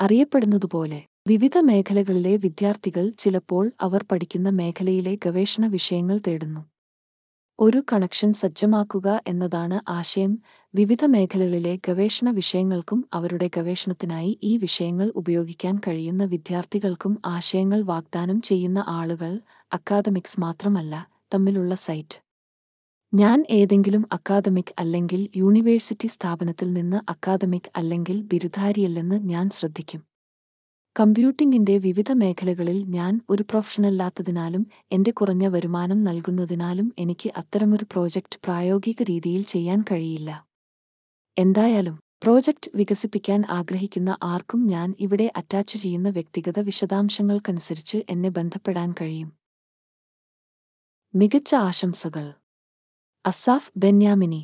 അറിയപ്പെടുന്നതുപോലെ വിവിധ മേഖലകളിലെ വിദ്യാർത്ഥികൾ ചിലപ്പോൾ അവർ പഠിക്കുന്ന മേഖലയിലെ ഗവേഷണ വിഷയങ്ങൾ തേടുന്നു. ഒരു കണക്ഷൻ സജ്ജമാക്കുക എന്നതാണ് ആശയം. വിവിധ മേഖലകളിലെ ഗവേഷണ വിഷയങ്ങൾക്കും അവരുടെ ഗവേഷണത്തിനായി ഈ വിഷയങ്ങൾ ഉപയോഗിക്കാൻ കഴിയുന്ന വിദ്യാർത്ഥികൾക്കും ആശയങ്ങൾ വാഗ്ദാനം ചെയ്യുന്ന ആളുകൾ അക്കാദമിക്സ് മാത്രമല്ല തമ്മിലുള്ള സൈറ്റ്. ഞാൻ ഏതെങ്കിലും അക്കാദമിക് അല്ലെങ്കിൽ യൂണിവേഴ്സിറ്റി സ്ഥാപനത്തിൽ നിന്ന് അക്കാദമിക് അല്ലെങ്കിൽ ബിരുദാരിയല്ലെന്ന് ഞാൻ ശ്രദ്ധിക്കും. കമ്പ്യൂട്ടിംഗിന്റെ വിവിധ മേഖലകളിൽ ഞാൻ ഒരു പ്രൊഫഷണല്ലാത്തതിനാലും എന്റെ കുറഞ്ഞ വരുമാനം നൽകുന്നതിനാലും എനിക്ക് അത്തരമൊരു പ്രോജക്റ്റ് പ്രായോഗിക രീതിയിൽ ചെയ്യാൻ കഴിയില്ല. എന്തായാലും പ്രോജക്റ്റ് വികസിപ്പിക്കാൻ ആഗ്രഹിക്കുന്ന ആർക്കും ഞാൻ ഇവിടെ അറ്റാച്ച് ചെയ്യുന്ന വ്യക്തിഗത വിശദാംശങ്ങൾക്കനുസരിച്ച് എന്നെ ബന്ധപ്പെടാൻ കഴിയും. മികച്ച ആശംസകൾ. അസാഫ് ബെന്യാമിനി